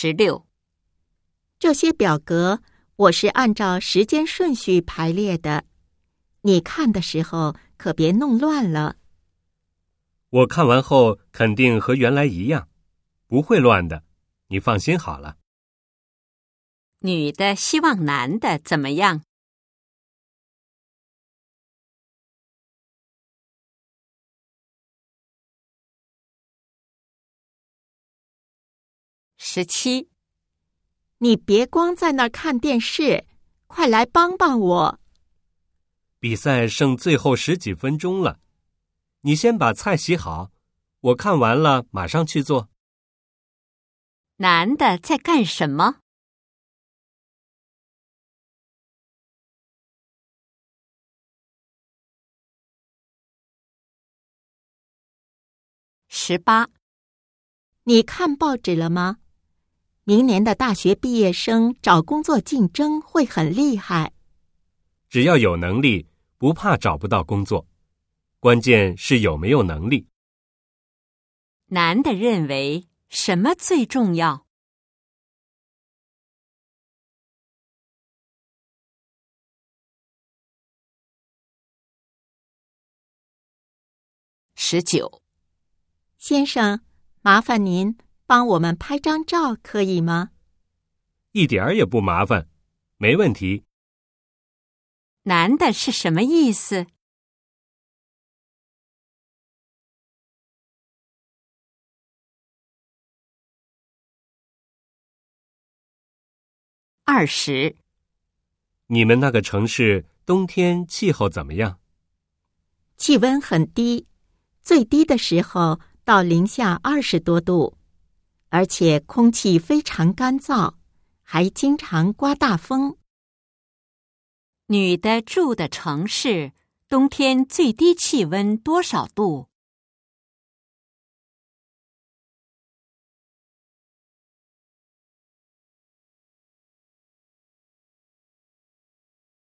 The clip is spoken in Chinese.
十六，这些表格我是按照时间顺序排列的，你看的时候可别弄乱了。我看完后肯定和原来一样，不会乱的，你放心好了。女的希望男的怎么样？十七，你别光在那儿看电视，快来帮帮我。比赛剩最后十几分钟了，你先把菜洗好，我看完了马上去做。男的在干什么？十八，你看报纸了吗？明年的大学毕业生找工作竞争会很厉害。只要有能力，不怕找不到工作，关键是有没有能力。男的认为什么最重要？十九，先生，麻烦您帮我们拍张照，可以吗？一点儿也不麻烦，没问题。男的是什么意思？二十，你们那个城市冬天气候怎么样？气温很低，最低的时候到零下二十多度，而且空气非常干燥，还经常刮大风。女的住的城市冬天最低气温多少度？